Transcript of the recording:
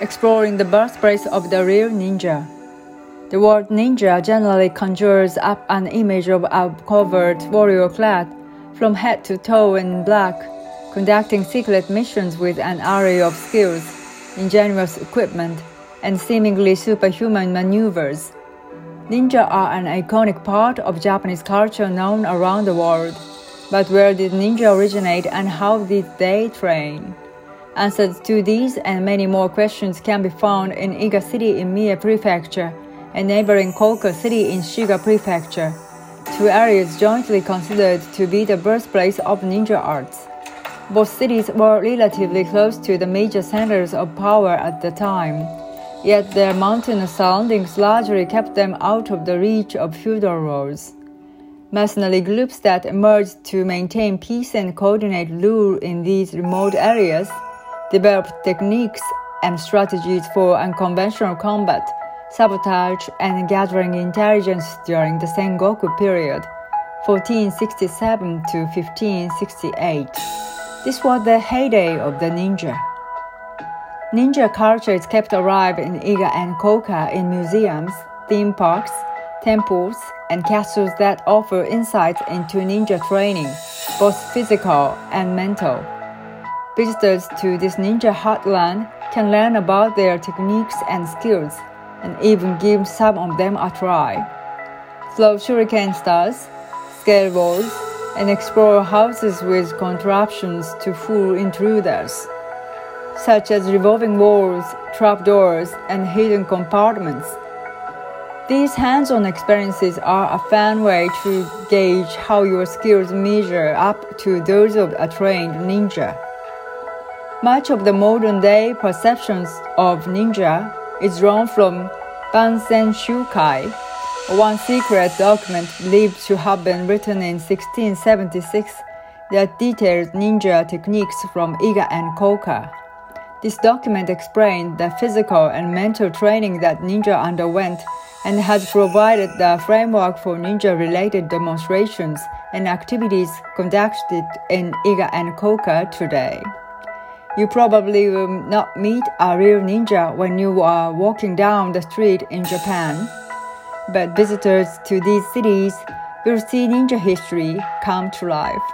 exploring the birthplace of the real ninja. The word ninja generally conjures up an image of a covert warrior clad from head to toe in black, conducting secret missions with an array of skills, ingenious equipment, and seemingly superhuman maneuvers. Ninja are an iconic part of Japanese culture known around the world. But where did ninja originate and how did they train? Answers to these and many more questions can be found in Iga City in Mie Prefecture and neighboring Koka City in Shiga Prefecture, two areas jointly considered to be the birthplace of ninja arts. Both cities were relatively close to the major centers of power at the time, yet their mountainous surroundings largely kept them out of the reach of feudal rulers. Mercenary groups that emerged to maintain peace and coordinate rule in these remote areas developed techniques and strategies for unconventional combat, sabotage, and gathering intelligence during the Sengoku period, 1467 to 1568. This was the heyday of the ninja. Ninja culture is kept alive in Iga and Koka in museums, theme parks, temples, and castles that offer insights into ninja training, both physical and mental. Visitors to this ninja heartland can learn about their techniques and skills, and even give some of them a try. Throw shuriken stars, scale walls, and explore houses with contraptions to fool intruders, such as revolving walls, trapdoors, and hidden compartments. These hands on experiences are a fun way to gauge how your skills measure up to those of a trained ninja. Much of the modern day perceptions of ninja is drawn from Bansen Shukai, one secret document believed to have been written in 1676 that details ninja techniques from Iga and Koka. This document explained the physical and mental training that ninja underwent and has provided the framework for ninja related demonstrations and activities conducted in Iga and Koka today. You probably will not meet a real ninja when you are walking down the street in Japan, but visitors to these cities will see ninja history come to life.